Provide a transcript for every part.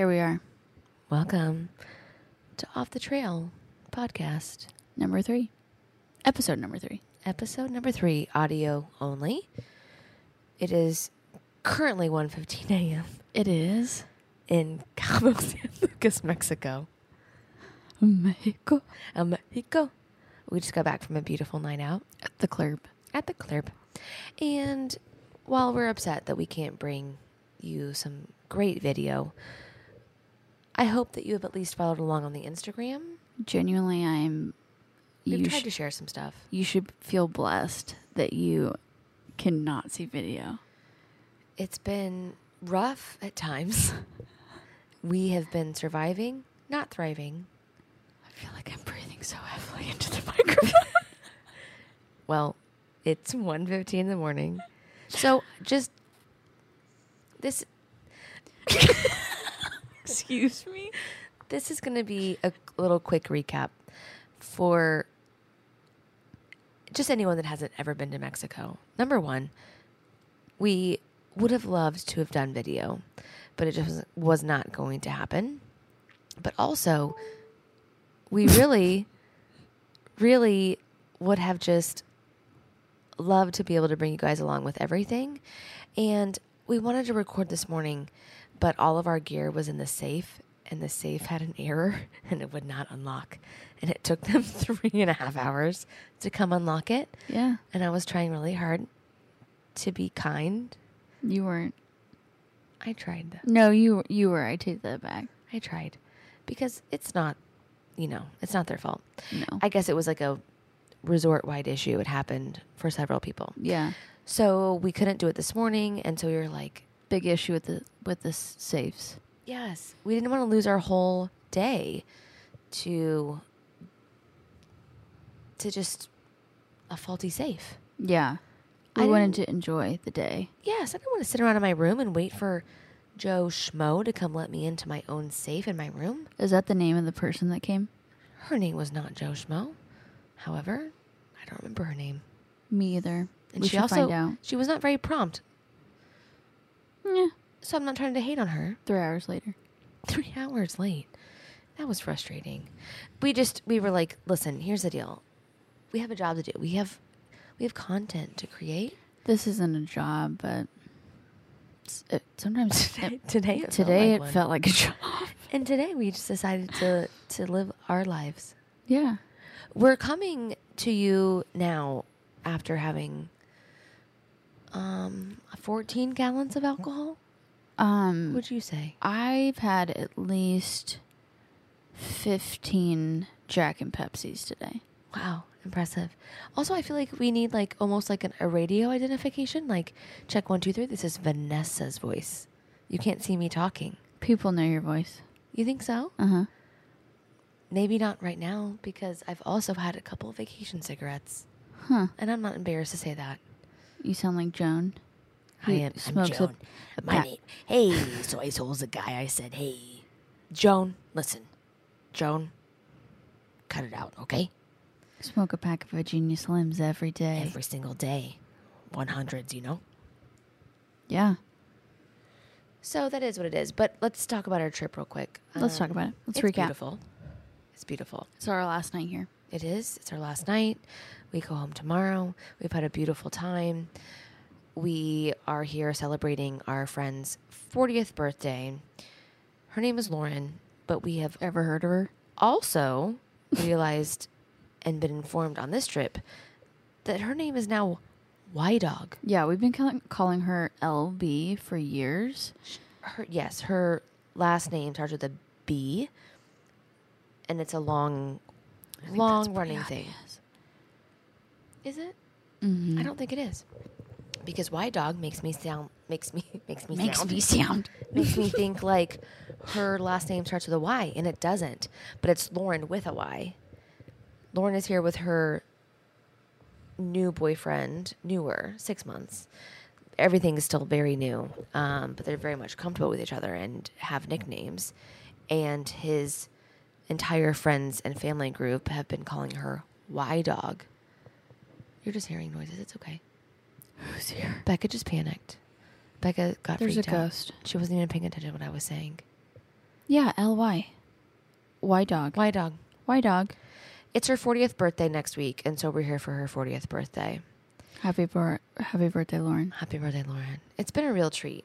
Here we are, Welcome to Off the Trail podcast, number three, episode number three. episode number three, audio only. It is currently 1.15 a.m. It is in Cabo San Lucas, Mexico. Mexico El Mexico. We just got back from a beautiful night out at the club. at the club. And while we're upset that we can't bring you some great video, I hope that you have at least followed along on the Instagram. Genuinely, I'm. We've You tried sh- to share some stuff. you should feel blessed that you cannot see video. It's been rough at times. we have been surviving, not thriving. I feel like I'm breathing so heavily into the microphone. Well, it's 1.15 in the morning. So just this Excuse me. this is going to be a little quick recap for just anyone that hasn't ever been to Mexico. Number one, we would have loved to have done video, but it just was not going to happen. But also, we really, really would have just loved to be able to bring you guys along with everything. And we wanted to record this morning, but all of our gear was in the safe, and the safe had an error and it would not unlock. And it took them three and a half hours to come unlock it. Yeah, And I was trying really hard to be kind. you weren't. I tried. No, you you were. I take that back. I tried. Because it's not, you know, it's not their fault. No. I guess it was like a resort wide issue. It happened for several people. yeah. So we couldn't do it this morning. And so we were like, Big issue with the with the safes. yes, we didn't want to lose our whole day to to just a faulty safe. Yeah. I We wanted to enjoy the day. Yes, I didn't want to sit around in my room and wait for Joe Schmo to come let me into my own safe in my room. Is that the name of the person that came? Her name was not Joe Schmo. However, I don't remember her name. Me either. And we she also find out. she was not very prompt. Yeah. So I'm not trying to hate on her. Three hours later. Three hours late. That was frustrating. We just we were like, listen, here's the deal. We have a job to do. We have we have content to create. This isn't a job, but it, sometimes it, today it felt today like it felt like a job. And today we just decided to to live our lives. Yeah. We're coming to you now after having um 14 gallons of alcohol. Um, Would you say? I've had at least fifteen Jack and Pepsis today. Wow, impressive. Also, I feel like we need like almost like an, a radio identification. Like, check one, two, three. This is Vanessa's voice. You can't see me talking. People know your voice. You think so? Uh huh. Maybe not right now because I've also had a couple of vacation cigarettes, Huh. and I'm not embarrassed to say that. You sound like Joan. I am. smokes I'm a- Joan. a My pa- name. Hey, so I told the guy. I said, "Hey, Joan, listen, Joan, cut it out, okay? Smoke a pack of Virginia Slims every day. Every single day, one hundreds, you know." yeah. So that is what it is. But let's talk about our trip real quick. Let's talk about it. Let's it's recap. Beautiful. It's beautiful. It's our last night here. It is. It's our last night. We go home tomorrow. We've had a beautiful time. We are here celebrating our friend's 40th birthday. Her name is Lauren, but we have Ever heard of her? also realized and been informed on this trip that her name is now Y Dog. Yeah, we've been calling, calling her LB for years. Her yes, her last name starts with a B, and it's a long, I think that's long running thing. Is it? Mhm. I don't think it is, because Y Dog makes me sound makes me makes me Makes sound me sound. makes me think like her last name starts with a Y, and it doesn't. But it's Lauren with a Y. Lauren is here with her new boyfriend, newer, six months. Everything is still very new, um, but they're very much comfortable with each other and have nicknames. And his entire friends and family group have been calling her Y Dog. You're just hearing noises. It's okay. Who's here? Becca just panicked. Becca got There's a freaked out. ghost. She wasn't even paying attention to what I was saying. Yeah, L Y. Y dog. Why dog? Y dog. It's her 40th birthday next week, and so we're here for her 40th birthday. Happy bir- happy birthday, Lauren. Happy birthday, Lauren. It's been a real treat.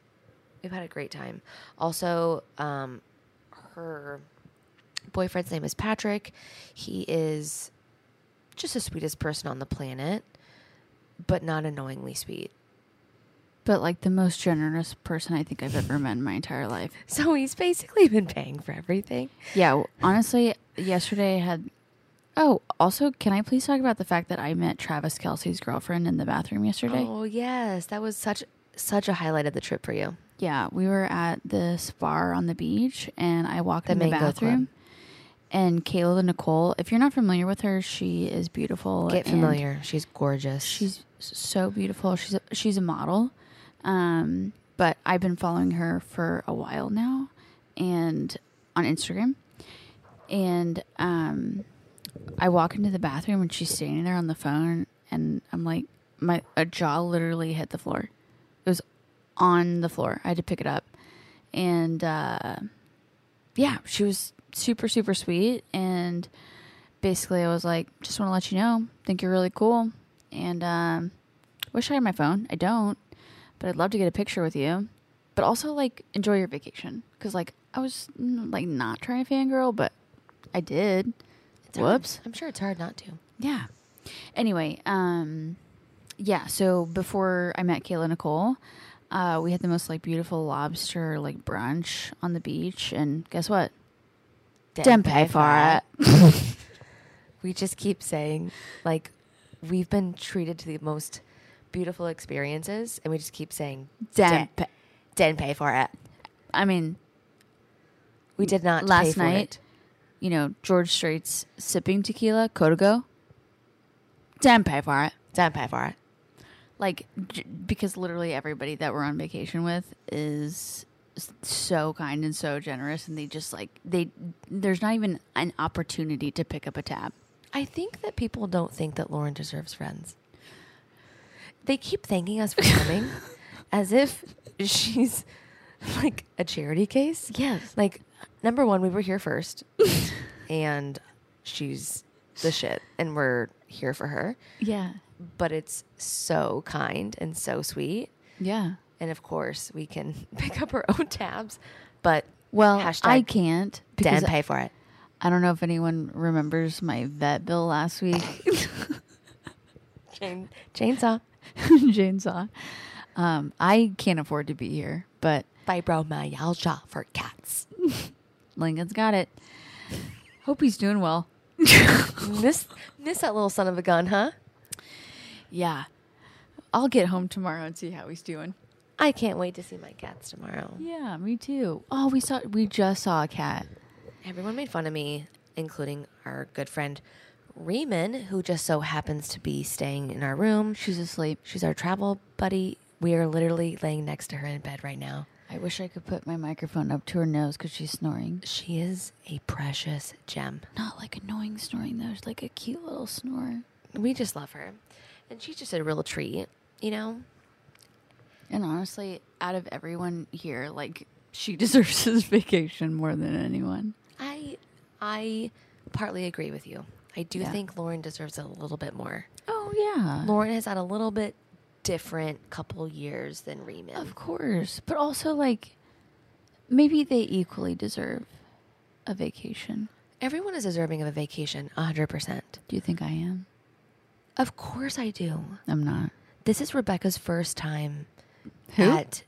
We've had a great time. Also, um, her boyfriend's name is Patrick. He is just the sweetest person on the planet, but not annoyingly sweet. But like the most generous person I think I've ever met in my entire life. So he's basically been paying for everything. Yeah, honestly, yesterday I had. Oh, also, can I please talk about the fact that I met Travis Kelce's girlfriend in the bathroom yesterday? Oh yes, that was such such a highlight of the trip for you. Yeah, we were at this bar on the beach, and I walked The in the bathroom. Club. And Kayla Nicole, if you're not familiar with her, she is beautiful. Get familiar. She's gorgeous. She's so beautiful. She's a, she's a model, um, but I've been following her for a while now, and on Instagram. And um, I walk into the bathroom and she's standing there on the phone, and I'm like, my a jaw literally hit the floor. It was on the floor. I had to pick it up, and uh, yeah, she was super super sweet. And basically, I was like, just want to let you know, think you're really cool, and um, wish I had my phone. I don't, but I'd love to get a picture with you. But also like enjoy your vacation because like I was like not trying to fangirl, but I did. It's hard. Whoops. I'm sure it's hard not to. Yeah. Anyway, um, yeah. So before I met Kayla Nicole, uh, we had the most like beautiful lobster like brunch on the beach, and guess what? Didn't pay for it. we just keep saying like we've been treated to the most beautiful experiences and we just keep saying Didn't "Di- pay. didn't pay for it I mean, we did not pay last night, it. you know, George Strait's sipping tequila, Codigo. Didn't pay for it. didn't pay for it like j- because literally everybody that we're on vacation with is so kind and so generous and they just like they there's not even an opportunity to pick up a tab. I think that people don't think that lauren deserves friends. They keep thanking us for coming as if she's like a charity case. Yes. Like number one we were here first and she's the shit and we're here for her. Yeah. But it's so kind and so sweet. yeah And of course, we can pick up our own tabs, but well Hashtag i can't because didn't pay for it. i don't know if anyone remembers my vet bill last week. Chain, chainsaw, jane saw um, i can't afford to be here but fibromyalgia for cats. lincoln's got it. Hope he's doing well. Miss, miss that little son of a gun, huh? yeah. I'll get home tomorrow and see how he's doing I can't wait to see my cats tomorrow. Yeah, me too. Oh, we saw we just saw a cat. Everyone made fun of me, including our good friend Riemann, who just so happens to be staying in our room. She's asleep. She's our travel buddy. We are literally laying next to her in bed right now. I wish I could put my microphone up to her nose because she's snoring. She is a precious gem. Not like annoying snoring though. It's like a cute little snore. We just love her. And she's just a real treat, you know? And honestly, out of everyone here, like she deserves this vacation more than anyone. I I partly agree with you. I do Yeah. think Lauren deserves a little bit more. Oh yeah, Lauren has had a little bit different couple years than Riemann. of course. But also like maybe they equally deserve a vacation. Everyone is deserving of a vacation, 100%. Do you think I am? Of course I do. I'm not. This is Rebecca's first time Who? at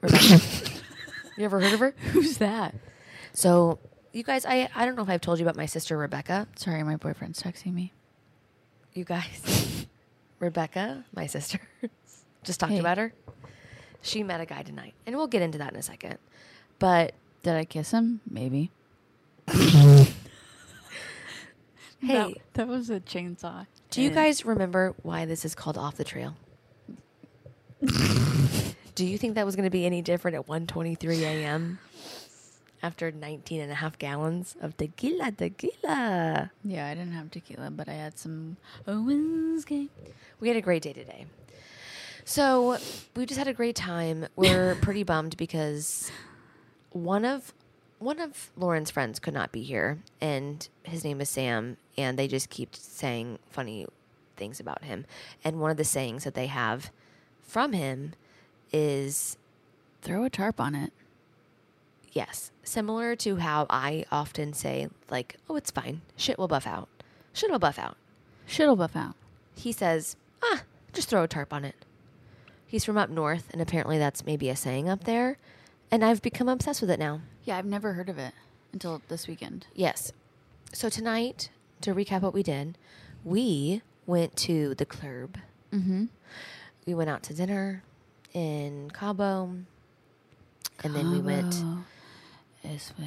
Rebecca. you ever heard of her? Who's that? So, you guys, I, I don't know if I've told you about my sister Rebecca. Sorry, my boyfriend's texting me. You guys, Rebecca, my sister, just talked Hey. about her. She met a guy tonight, and we'll get into that in a second. But Did I kiss him? Maybe. hey, that, that was a chainsaw. do you guys remember why this is called Off the Trail? Do you think that was going to be any different at 1:23 a.m. after 19 and a half gallons of tequila, tequila? Yeah, I didn't have tequila, but I had some Owens game. We had a great day today. So we just had a great time. We're pretty bummed because one of one of Lauren's friends could not be here, and his name is Sam, and they just keep saying funny things about him. And one of the sayings that they have from him is Throw a tarp on it. yes, similar to how I often say, like, oh, it's fine. Shit will buff out. Shit will buff out. Shit'll buff out. He says, ah, just throw a tarp on it. He's from up north, and apparently that's maybe a saying up there. And I've become obsessed with it now. Yeah, I've never heard of it until this weekend. Yes. So tonight, to recap what we did, we went to the club. Mm-hmm. We went out to dinner in Cabo. And then we went. Escuelas,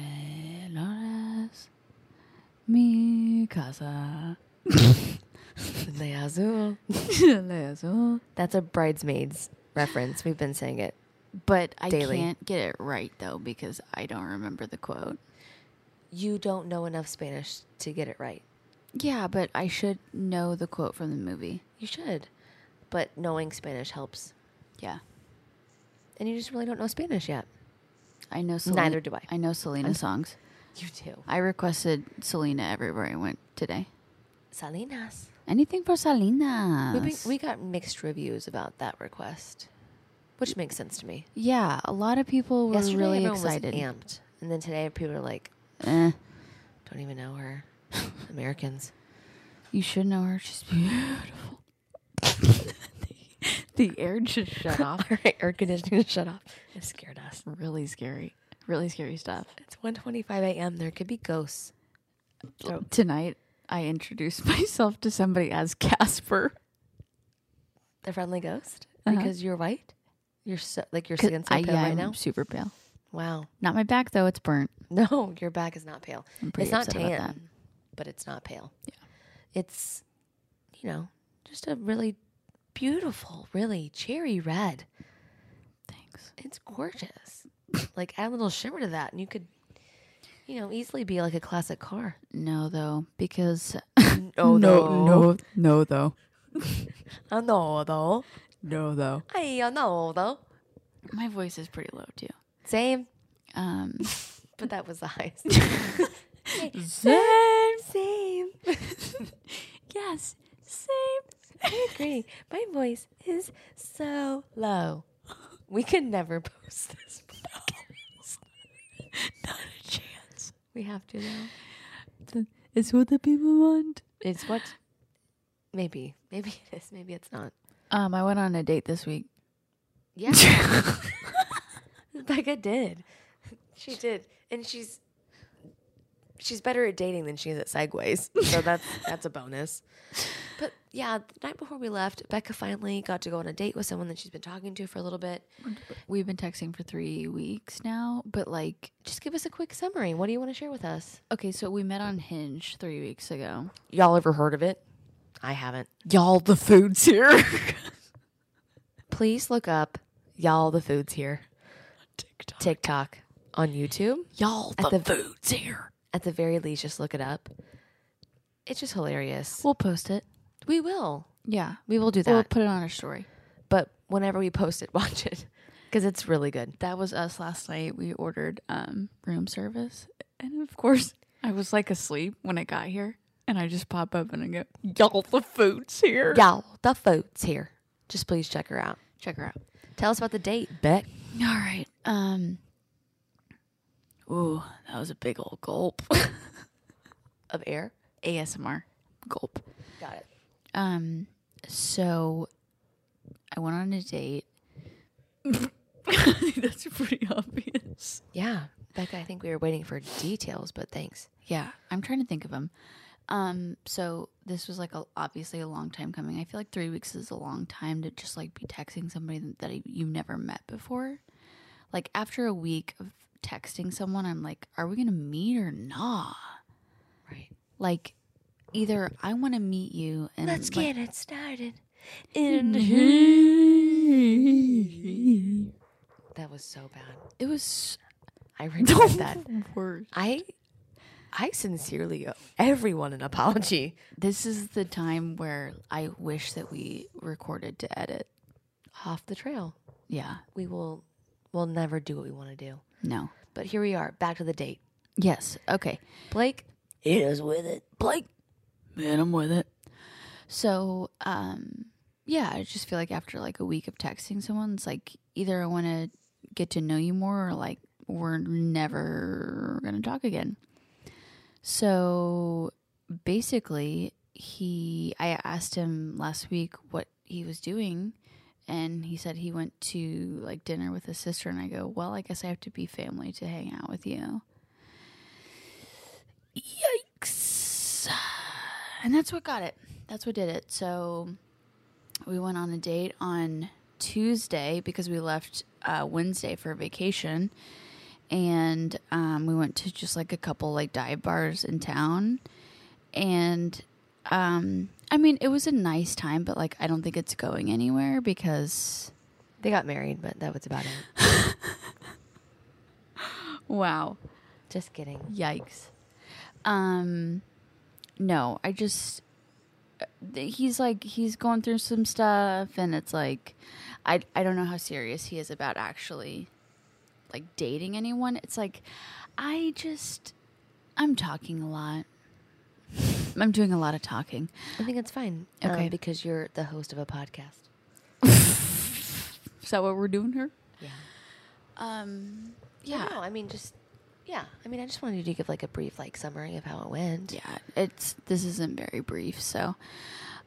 mi casa. Le Azul. Lezo. That's a bridesmaids reference. We've been saying it. But I Daily. can't get it right though because I don't remember the quote. You don't know enough Spanish to get it right. Yeah, but I should know the quote from the movie. You should. But knowing Spanish helps. Yeah. And you just really don't know Spanish yet. I know Selena. Neither do I. I know Selena I'm- songs. You do. I requested Selena everywhere I went today. Salinas. Anything for Salinas. We, we got mixed reviews about that request, which makes sense to me. yeah, a lot of people were Yesterday, really excited. amped, and then today people are like, Eh, "Don't even know her." Americans. you should know her. She's beautiful. the air just shut off. Our air conditioning shut off. It scared us. Really scary. Really scary stuff. It's 1:25 a.m. There could be ghosts. So- Tonight, I introduced myself to somebody as Casper. The friendly ghost Uh-huh. because you're white. You're so like your skin's so I, pale yeah, right I'm now. super pale. Wow. Not my back though; it's burnt. No, your back is not pale. I'm pretty It's not tan, but it's not pale. Yeah. It's, you know, just a really beautiful, really cherry red. Thanks. It's gorgeous. like add a little shimmer to that, and you could, you know, easily be like a classic car. No, though, because Oh no, no, no, though, I know though. no, though. I know though. My voice is pretty low too. Same, Um, but that was the highest. same. Same. Yes, same. I agree. My voice is so low. We could never post this. podcast. Not a chance. We have to now. It's what the people want. It's what? Maybe. Maybe it is. Maybe it's not. Um, I went on a date this week. Yeah. Becca did. She did. And she's she's better at dating than she is at segways. So that's that's a bonus. But yeah, the night before we left, Becca finally got to go on a date with someone that she's been talking to for a little bit. We've been texting for three weeks now, but like, Just give us a quick summary. What do you want to share with us? okay, so we met on Hinge three weeks ago. Y'all ever heard of it? I haven't. Y'all, the food's here. Please look up Y'all the Food's Here TikTok. TikTok on YouTube. Y'all, At the, the- food's here. At the very least, just look it up. It's just hilarious. We'll post it. We will. Yeah, We will do that. we'll put it on our story. but whenever we post it, watch it because it's really good. That was us last night. We ordered um, room service, and of course, I was like asleep when I got here, and I just pop up and I go, "Y'all, the food's here." Y'all, the food's here. Just please check her out. check her out. Tell us about the date, Beck. All right. Um. Ooh, that was a big old gulp. Of air. ASMR gulp. Got it. Um. So, I went on a date. That's pretty obvious. Yeah, Becca. I think we were waiting for details, but thanks. Yeah, I'm trying to think of them. Um, so this was like a, obviously a long time coming. I feel like three weeks is a long time to just like be texting somebody that I- you've never met before. Like after a week of texting someone, I'm like, are we gonna meet or not? Right. Like, either I want to meet you and Let's like, get it started. In the mm-hmm. That was so bad. It was I regret that. worst. I I sincerely owe everyone an apology. This is the time where I wish that we recorded to edit. Off the trail. Yeah, We will we'll never do what we want to do. no. But here we are, back to the date. Yes. Okay. Blake, is with it. Blake. Man, I'm with it. So, um, yeah, I just feel like after like a week of texting someone, it's like either I want to get to know you more or like we're never going to talk again. So basically, he, I asked him last week what he was doing. And he said he went to like dinner with his sister, and I go, Well, I guess I have to be family to hang out with you. Yikes. And that's what got it. That's what did it. So we went on a date on Tuesday because we left uh, Wednesday for vacation. And um, we went to just like a couple like dive bars in town. And um, I mean, it was a nice time, but like I don't think it's going anywhere because. they got married, but that was about it. Wow. Just kidding. Yikes. Um no, I just uh, he's like he's going through some stuff and it's like I I don't know how serious he is about actually like dating anyone. It's like I just I'm talking a lot. I'm doing a lot of talking. I think it's fine. Okay. Um, because you're the host of a podcast. Is that what we're doing here? Yeah. Um Yeah. yeah. No, I mean, just, yeah. I mean, I just wanted you to give like a brief like summary of how it went. yeah it's this isn't very brief so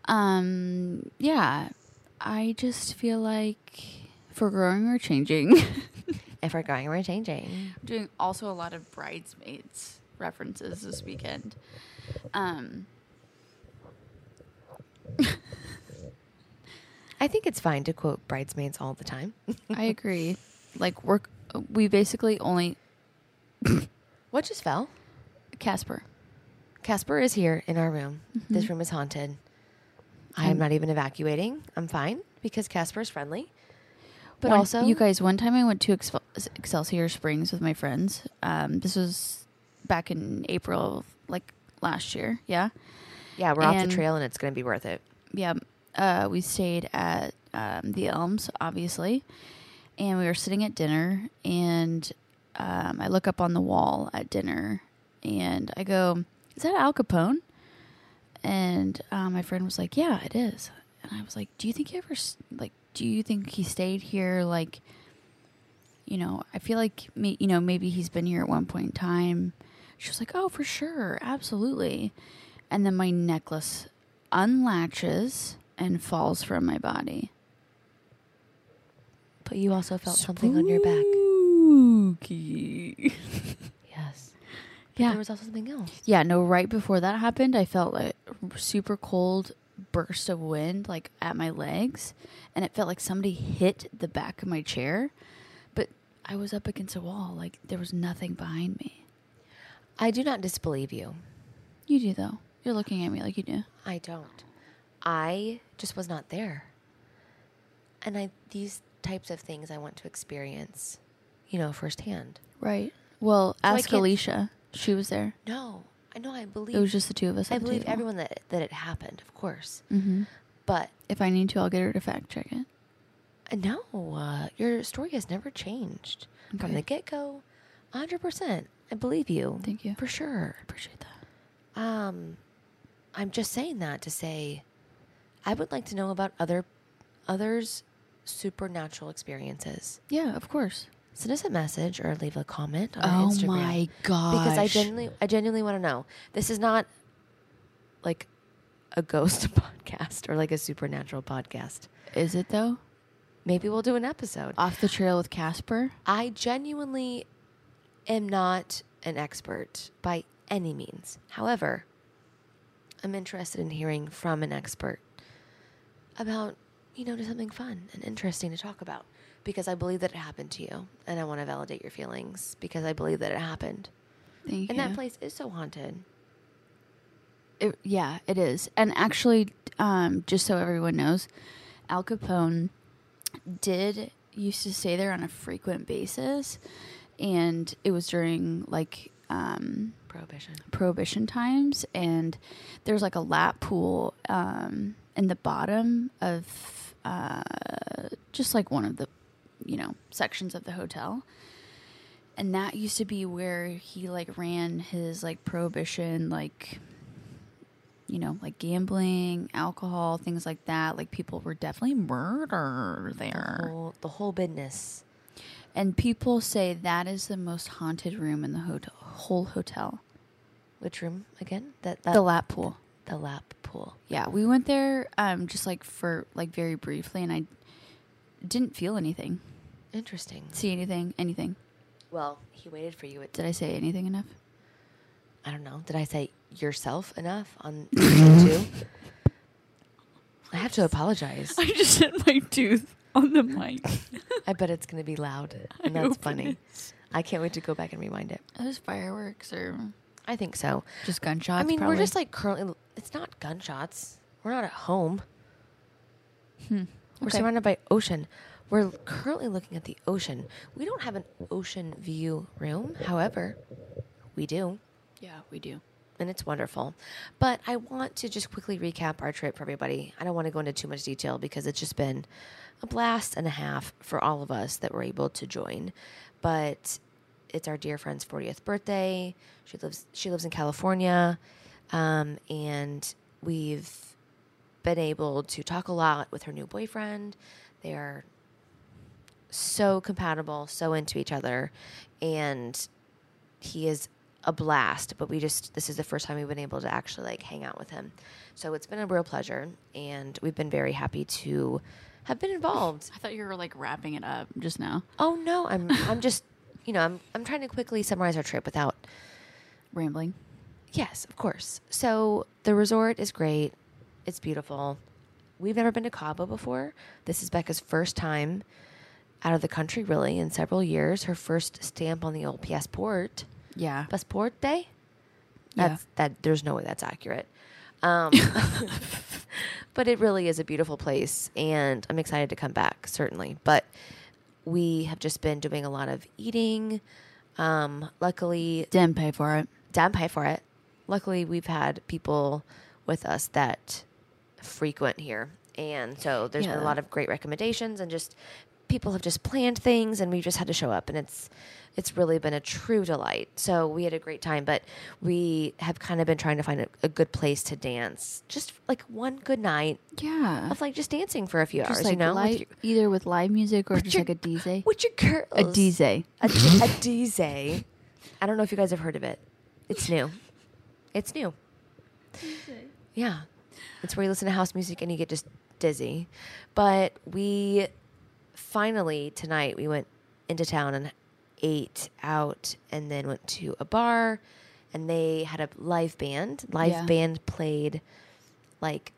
um yeah i just feel like for growing or changing If we're going, we're changing. doing also a lot of bridesmaids references this weekend um I think it's fine to quote bridesmaids all the time. i agree like we're we basically only what just fell? casper Casper is here in our room. This Mhm. room is haunted. I am not even evacuating. I'm fine because Casper is friendly. But One- also, you guys one time i went to Excel- excelsior springs with my friends um this was back in april like last year yeah yeah, we're off the trail and it's going to be worth it. yeah, uh, we stayed at um, the Elms, obviously, and we were sitting at dinner. And um, I look up on the wall at dinner, and I go, "Is that Al Capone?" And um, my friend was like, "Yeah, it is." And I was like, "Do you think he ever like? Do you think he stayed here? Like, you know, I feel like me, you know, maybe he's been here at one point in time." She was like, "Oh, for sure, absolutely." And then my necklace unlatches and falls from my body. But you also felt something on your back. Spooky. Yes. But Yeah. There was also something else. Yeah, no, right before that happened, I felt like a super cold burst of wind like at my legs and it felt like somebody hit the back of my chair, but I was up against a wall like there was nothing behind me. I do not disbelieve you. You do though. You're looking at me like you do. I don't. I just was not there. And I these types of things I want to experience, you know, firsthand. Right. Well, So ask Alicia. She was there. No, I know. I believe. It was just the two of us. I believe everyone that that it happened, of course. hmm But If I need to, I'll get her to fact check it. uh, no, uh, your story has never changed from the get go. Hundred percent. I believe you. Thank you. for sure. I appreciate that. Um, I'm just saying that to say, I would like to know about other others' supernatural experiences. Yeah, of course. Send us a message or leave a comment on Oh Instagram. my gosh. Because I genuinely, I genuinely want to know. This is not like a ghost podcast or like a supernatural podcast. Is it though? Maybe we'll do an episode. Off the trail with Casper? I genuinely am not an expert by any means. However, I'm interested in hearing from an expert about, you know, just something fun and interesting to talk about because I believe that it happened to you and I want to validate your feelings because I believe that it happened. Thank And you. that place is so haunted. It, yeah, it is. And actually, um, just so everyone knows, Al Capone did used to stay there on a frequent basis, and it was during like um, Prohibition. prohibition times, and there's like a lap pool um, in the bottom of uh, just like one of the you know sections of the hotel. and that used to be where he like ran his like prohibition like you know like gambling alcohol things like that like people were definitely murdered The there whole, the whole business. and people say that is the most haunted room in the hotel whole hotel Which room again? That, that the lap pool the lap pool. yeah we went there um just like for like very briefly and i didn't feel anything Interesting. see anything anything Well, he waited for you at did i say anything enough I don't know. Did I say yourself enough on two? I have to apologize. i just hit my tooth on the mic I bet it's going to be loud, and I that's hope it funny. I can't wait to go back and rewind it. those fireworks or I think so. just gunshots I mean, we're just like currently. It's not gunshots. We're not at home. Hmm. We're Okay. surrounded by ocean. We're currently looking at the ocean. We don't have an ocean view room. However, we do. Yeah, we do. and it's wonderful. But I want to just quickly recap our trip for everybody. I don't want to go into too much detail because it's just been a blast and a half for all of us that were able to join. But it's our dear friend's 40th birthday. She lives she lives in California, um, and we've been able to talk a lot with her new boyfriend. They are so compatible, so into each other, and he is a blast. But we just this is the first time we've been able to actually like hang out with him, so it's been a real pleasure, and we've been very happy to have been involved. I thought you were like wrapping it up just now. Oh no, I'm I'm just you know I'm I'm trying to quickly summarize our trip without Rambling. Yes, of course. So the resort is great. It's beautiful. We've never been to Cabo before. This is Becca's first time out of the country, really, in several years. Her first stamp on the old passport. Yeah. Passport day? Yeah. That there's no way that's accurate. Um, but it really is a beautiful place and I'm excited to come back, certainly. But we have just been doing a lot of eating. Um, luckily Didn't pay for it. didn't pay for it. Luckily, we've had people with us that frequent here, and so there's been a lot of great recommendations, and just people have just planned things, and we just had to show up, and it's it's really been a true delight. So we had a great time, but we have kind of been trying to find a, a good place to dance, just like one good night Yeah. of like just dancing for a few Just hours, like you know, with your, either with live music or just your- like a DJ. with your girls, A DJ. A, a DJ. I don't know if you guys have heard of it. It's new. It's new. Yeah. It's where you listen to house music and you get just dizzy. But we finally tonight we went into town and ate out and then went to a bar and they had a live band. Live Yeah. band played like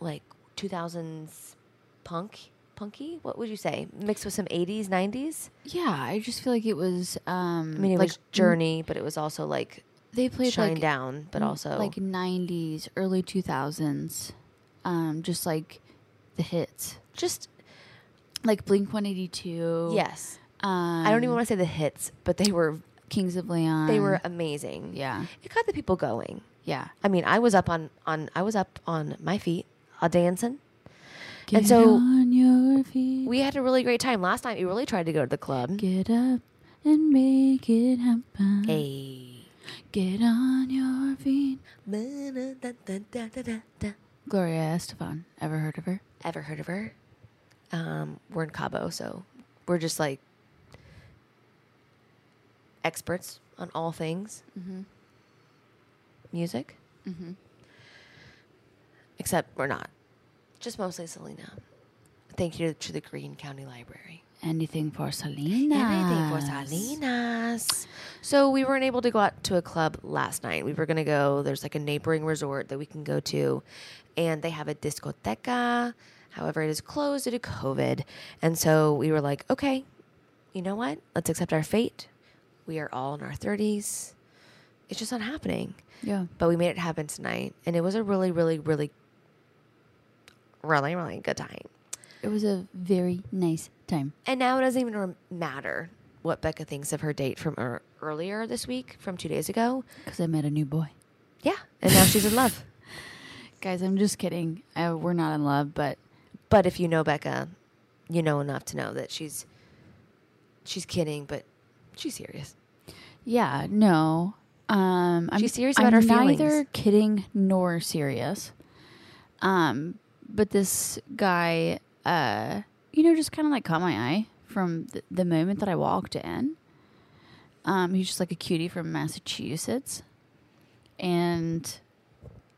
like 2000s punk punky what would you say mixed with some 80s 90s Yeah, I just feel like it was. Um, I mean, it like was Journey, but it was also like They played Shine like Down, but also like '90s, early 2000s. Um, just like the hits, just like Blink 182. yes. Um, I don't even want to say the hits, but they were Kings of Leon. they were amazing. Yeah. it got the people going. Yeah. I mean, I was up on on I was up on my feet, a dancing. Get And so on your feet. We had a really great time last night. We really tried to go to the club. Get up and make it happen. Hey. Get on your feet. Gloria Estefan. Ever heard of her? Ever heard of her? Um, we're in Cabo, so we're just like experts on all things Mm-hmm. music. Mm-hmm. Except we're not. Just mostly Selena. Thank you to the Greene County Library. Anything for Selena. Everything for Salinas. So we weren't able to go out to a club last night. We were going to go, there's like a neighboring resort that we can go to, and they have a discoteca. However, it is closed due to COVID. And so we were like, okay, you know what? Let's accept our fate. We are all in our 30s. It's just not happening. Yeah. But we made it happen tonight. And it was a really, really, really, really, really good time. It was a very nice time. And now it doesn't even matter what Becca thinks of her date from er- earlier this week, from two days ago. Because I met a new boy. Yeah, and now she's in love. Guys, I'm just kidding. Uh, we're not in love, but But if you know Becca, you know enough to know that she's she's kidding, but she's serious. Yeah, no. Um, I'm, She's serious I'm about her neither kidding nor serious. Um, but this guy, uh, you know, just kind of like caught my eye from the, the moment that I walked in. Um, he's just like a cutie from Massachusetts, and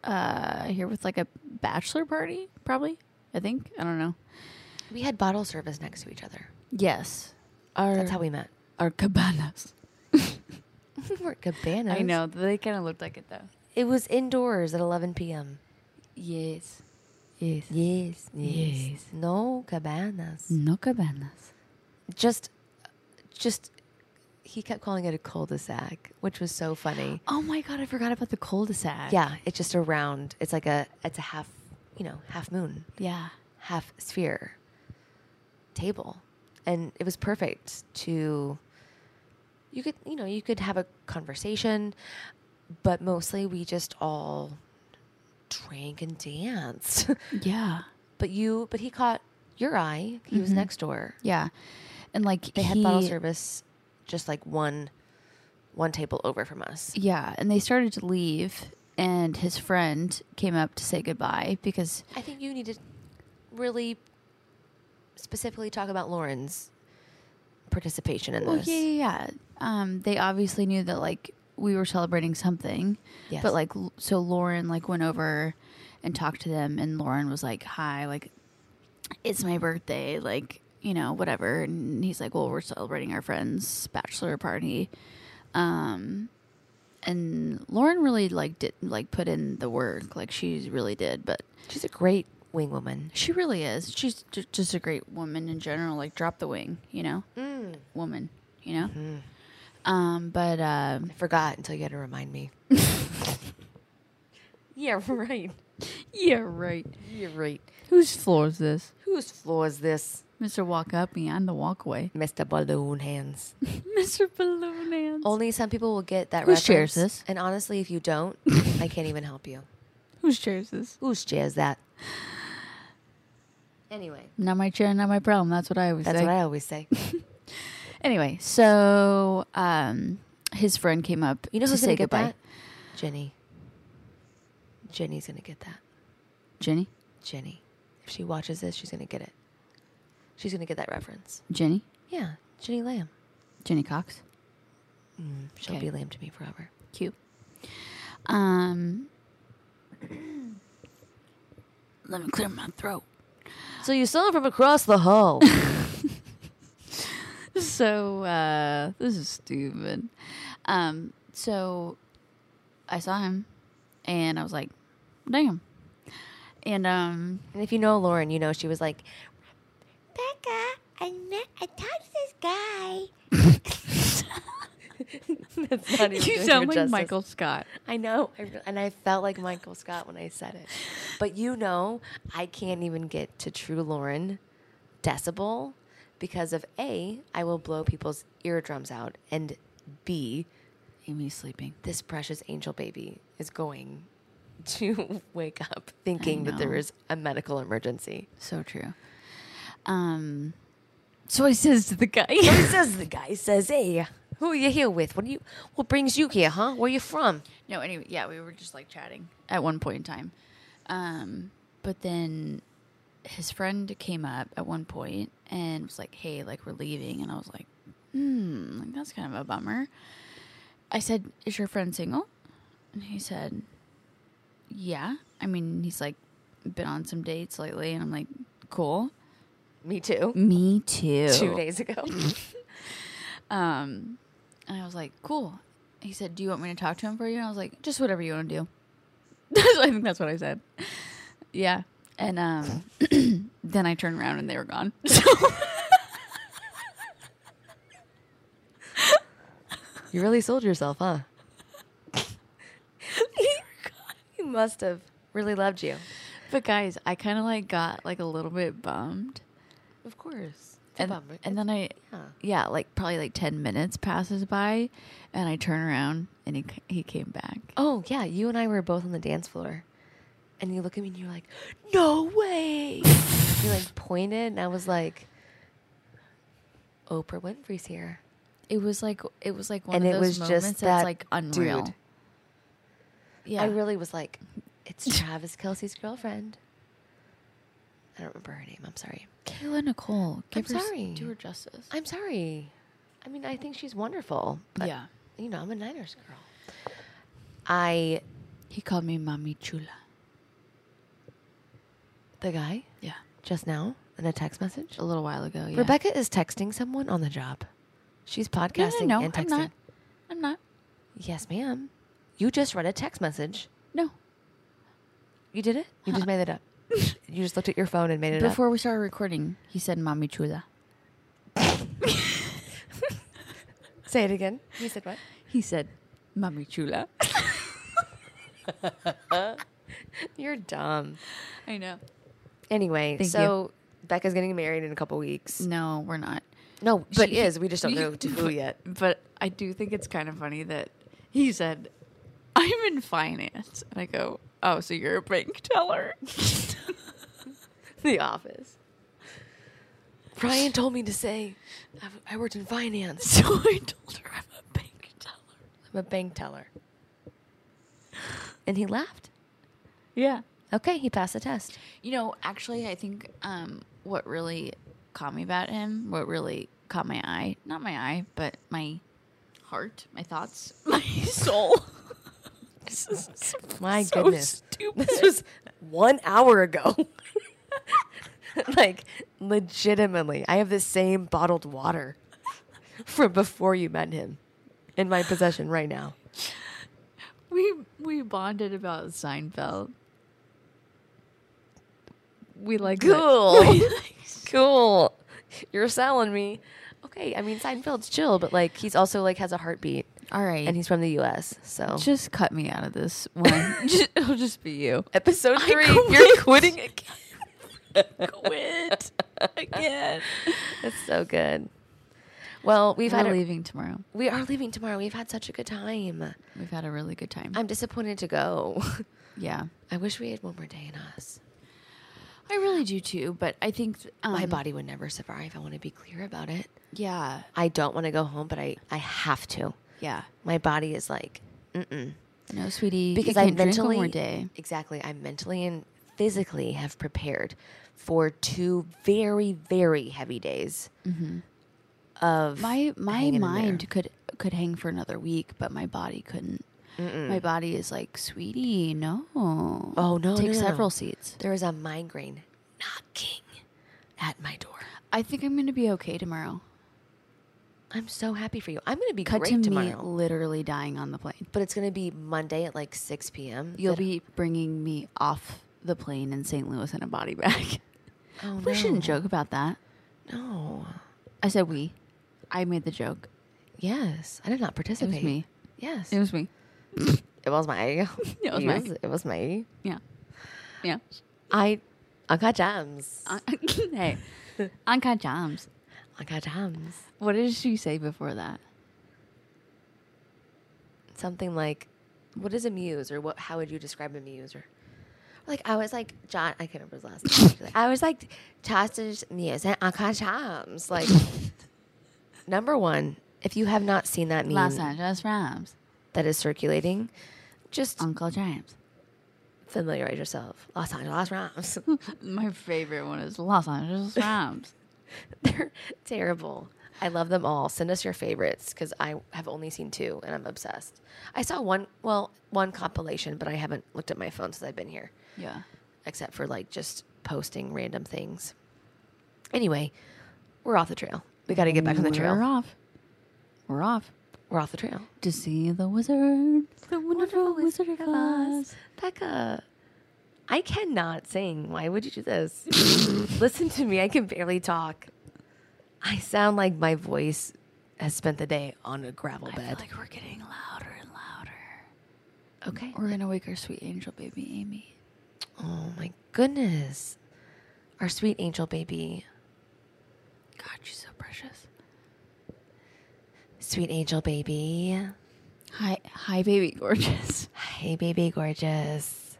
uh, here with like a bachelor party, probably. I think I don't know. We had bottle service next to each other. Yes, our That's how we met. our cabanas. we weren't cabanas. I know they kind of looked like it though. It was indoors at 11 p.m. Yes, yes, Yes, yes. Yes. No cabanas. no cabanas. Just, just, he kept calling it a cul-de-sac, which was so funny. Oh my god, I forgot about the cul-de-sac. Yeah, it's just a round. It's like a, it's a half, you know, half moon, yeah. half sphere table, and it was perfect to. You could, you know, you could have a conversation, but mostly we just all drank and danced. Yeah. but you, but he caught your eye. He was Mhm. next door. Yeah. And like They had bottle service, just like one, one table over from us. Yeah, and they started to leave and his friend came up to say goodbye because I think you need to really specifically talk about Lauren's participation in well, this. yeah, yeah, yeah. Um they obviously knew that like we were celebrating something. Yes. But like so Lauren like went over and talked to them and Lauren was like, "Hi, like it's my birthday, like, you know, whatever." And he's like, "Well, we're celebrating our friend's bachelor party." Um and Lauren really like did like put in the work, like she really did, but she's a great wing woman. she really is. She's ju- just a great woman in general, like drop the wing, you know? Mm. Woman, you know? Mm. Um but um I forgot until you had to remind me. yeah, right. yeah, right. You're right. Whose floor is this? Whose floor is this? Mr. Walk Up Me, I'm the walkway. Mr. Balloon Hands. Mr. Balloon Hands. Only some people will get that Whose reference. chair is this? And honestly, if you don't, I can't even help you. Whose chair is this? Whose chair is that? Anyway, Not my chair, not my problem. That's what I always that's say. That's what I always say. Anyway, so um, his friend came up You know to who's say gonna get goodbye. that? Jenny. Jenny's gonna get that. Jenny? Jenny. If she watches this, she's gonna get it. She's gonna get that reference. Jenny? Yeah, Jenny Lamb. Jenny Cox. Mm, she'll be lamb to me forever. Cute. Um, let me clear my throat. So you saw him from across the hall. So uh, this is stupid. Um, so I saw him, and I was like, "Damn!" And um, and if you know Lauren, you know she was like, Becca, I met, I talked to this guy. That's not even you sound like justice. Michael Scott. I know, I, re- and I felt like Michael Scott when I said it. But you know, I can't even get to true Lauren decibel because of A, I will blow people's eardrums out, and B, Amy's sleeping. this precious angel baby is going to wake up thinking that there is a medical emergency. So true. Um, so I says to the guy, he says the guy says, "Hey, who are you here with? What do you? What brings you here, huh? Where are you from?" No, anyway, yeah, we were just like chatting at one point in time. Um, but then his friend came up at one point and was like, "Hey, like we're leaving," and I was like, "Hmm, like that's kind of a bummer." I said, "Is your friend single?" And he said, "Yeah." I mean, he's like been on some dates lately, and I'm like, "Cool." Me too. Me too. Two days ago. Um, and I was like, cool. He said, do you want me to talk to him for you? And I was like, just whatever you want to do. I think that's what I said. Yeah. And um, then I turned around and they were gone. you really sold yourself, huh? he must have really loved you. but guys, I kind of like got like a little bit bummed. Of course. It's And, bummer. and then I, Yeah. yeah, like probably like 10 minutes passes by and I turn around and he, he came back. Oh yeah, you and I were both on the dance floor, and you look at me and you're like, "No way!" you like pointed, and I was like, "Oprah Winfrey's here." It was like it was like one And of it those was just moments that that's like unreal. dude. Yeah. I really was like, it's Travis Kelce's girlfriend. I don't remember her name. I'm sorry. Kayla Nicole. Give I'm her, sorry. Do her justice. I'm sorry. I mean, I think she's wonderful. But, yeah. You know, I'm a Niners girl. I, He called me Mami Chula. The guy, Yeah. just now in a text message. A little while ago. Yeah. Rebecca is texting someone on the job. She's podcasting no, no, and I'm texting. not. I'm not. Yes, ma'am. You just read a text message. No. You did it? You just made it up. you just looked at your phone and made it up. Before we started recording, he said Mami Chula. Say it again. He said what? He said Mami Chula. You're dumb. I know. Anyway, Thank so Becca's getting married in a couple weeks. No, we're not. No, But she is. We just don't know to who yet. But I do think it's kind of funny that he said, I'm in finance. And I go, Oh, so you're a bank teller? The Office. Brian told me to say I worked in finance. so I told her I'm a bank teller. I'm a bank teller. And he laughed. Yeah. Okay, he passed the test. You know, actually, I think um, what really caught me about him, what really caught my eye, not my eye, but my heart, my thoughts, my soul. this is so- My so goodness. Stupid. This was one hour ago. like, legitimately, I have the same bottled water from before you met him in my possession right now. we we bonded about Seinfeld. We like Cool. Cool. You're selling me. Okay, I mean Seinfeld's chill, but like he's also like has a heartbeat, All right, and he's from the U.S. So just cut me out of this one. Just- it'll just be you. episode I three, quit. you're quitting again. Quit again. That's so good. Well, we've We're had a, leaving tomorrow. we are leaving tomorrow. We've had such a good time. We've had a really good time. I'm disappointed to go. yeah, I wish we had one more day in us. I really do too. But I think um, My body would never survive. I want to be clear about it. Yeah, I don't want to go home, but I, I have to. yeah. My body is like, mm-mm. No, sweetie, because I mentally more day. exactly I mentally and physically have prepared for two very very heavy days of My my mind could could hang for another week, but my body couldn't. My body is like, sweetie, no. Oh, no, take no, no. several seats. There is a migraine knocking at my door. I think I'm gonna be okay tomorrow. I'm so happy for you. I'm going to be Cut to me literally dying on the plane. but it's going to be Monday at like 6 p.m. You'll be bringing me off the plane in St. Louis in a body bag. Oh, we shouldn't joke about that. No. I said we. I made the joke. Yes, I did not participate. It was me. Yes, It was me. It was my. It was my- It was me. Yeah. Yeah. I, I got jams. Uh, hey, Anka Jams. I got jams. What did she say before that? something like what is a muse or what how would you describe a muse or like I was like John I can't remember his last name actually. I was like Chasters Muse and Uncle Chams like number one if you have not seen that meme Los Angeles Rams. That is circulating just Uncle James. familiarize yourself Los Angeles Rams My favorite one is Los Angeles Rams. they're terrible I love them all send us your favorites because I have only seen two and I'm obsessed I saw one well one compilation but I haven't looked at my phone since I've been here yeah. except for like just posting random things. Anyway, we're off the trail. We got to get back on the trail. We're off. We're off We're off the trail. to see the wizard, the wonderful wizard of Oz. Becca, I cannot sing. Why would you do this? Listen to me. I can barely talk. I sound like my voice has spent the day on a gravel I feel bed. like we're getting louder and louder. okay. We're gonna wake our sweet angel baby Amy. Oh my goodness. Our sweet angel baby. God, she's so precious. Sweet angel baby. Hi, hi, baby, gorgeous. Hey, baby gorgeous.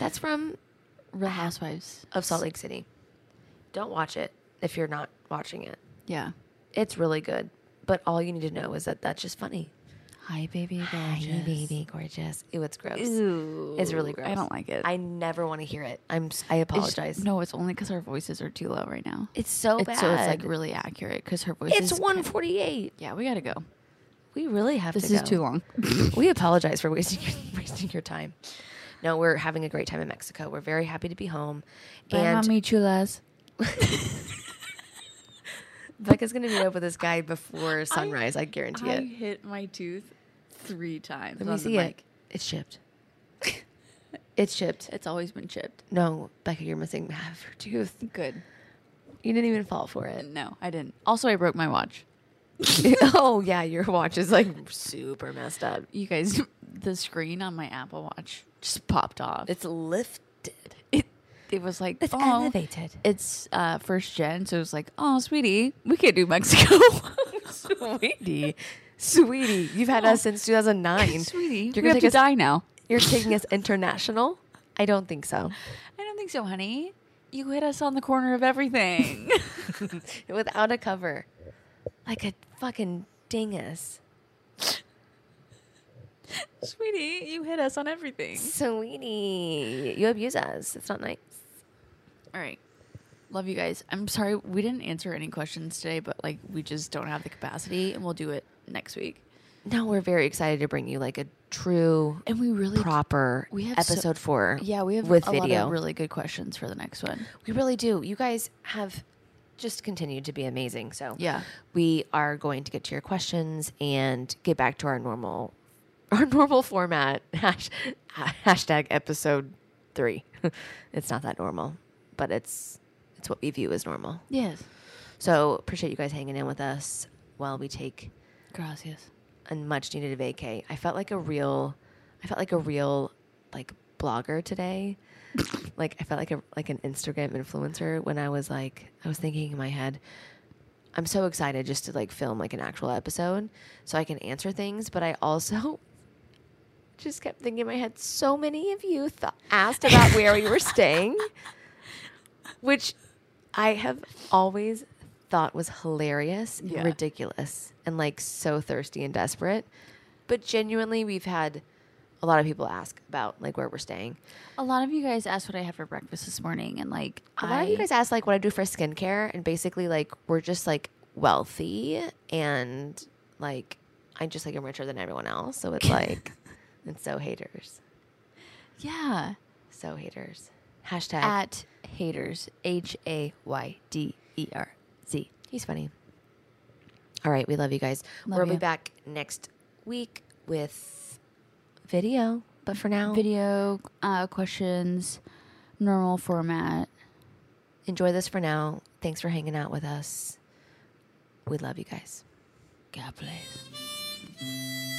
That's from Real Housewives of Salt Lake City. Don't watch it if you're not watching it. Yeah, It's really good. But all you need to know is that that's just funny. Hi, baby, gorgeous. Hi, baby, gorgeous. Ew, it's gross. Ew. It's really gross. I don't like it. I never want to hear it. I'm. I It's- apologize. no, it's only because our voices are too low right now. it's so It's, bad. so it's like really accurate because her voice is. It's one forty eight. Yeah, we gotta go. We really have to This to. is go. too long. we apologize for wasting your, wasting your time. No, we're having a great time in Mexico. We're very happy to be home, Bye, and mommy chulas. Becca's gonna meet up with this guy before sunrise. I, guarantee I it. hit my tooth three times. Let me see it. mic. It's chipped. it's chipped. It's always been chipped. No, Becca, you're missing half your tooth. Good. You didn't even fall for it. No, I didn't. Also, I broke my watch. oh yeah, your watch is like super messed up. You guys, the screen on my Apple Watch just popped off. It's lifted. it, it was like, It's oh, elevated. it's uh, first gen, so it was like, oh, sweetie, we can't do Mexico. Sweetie, sweetie, you've had us since 2009. sweetie, You're gonna have take to us- die now. You're taking us international? I don't think so. I don't think so, honey. You hit us on the corner of everything. Without a cover, like a fucking dingus. sweetie, you hit us on everything. Sweetie, you abuse us. It's not nice. All right. Love you guys. I'm sorry we didn't answer any questions today, but like we just don't have the capacity and we'll do it next week. No, we're very excited to bring you like a true, And we really proper we have so- episode four. Yeah, we have with a video. lot of really good questions for the next one. We really do. You guys have just continued to be amazing. So Yeah. we are going to get to your questions and get back to our normal, our normal format. Hash, hashtag episode three. it's not that normal, but it's it's what we view as normal. Yes. So appreciate you guys hanging in with us while we take Gracias. a much needed vacay. I felt like a real, I felt like a real like blogger today. like I felt like a like an Instagram influencer when I was like I was thinking in my head, I'm so excited just to like film like an actual episode so I can answer things, but I also just kept thinking in my head. So many of you th- asked about where we were staying, which I have always thought was hilarious and Yeah. ridiculous and like so thirsty and desperate. But genuinely, we've had a lot of people ask about like where we're staying. A lot of you guys asked what I had for breakfast this morning, and like A lot of you guys ask like what I do for skincare, and basically like we're just like wealthy and like I just like I'm richer than everyone else. So it's like and so haters, yeah, so haters. Hashtag at haters H A Y D E R Z. He's funny. All right, we love you guys. Love we'll be back next week with video, but for now, Video uh, questions, normal format. enjoy this for now. Thanks for hanging out with us. We love you guys. God bless.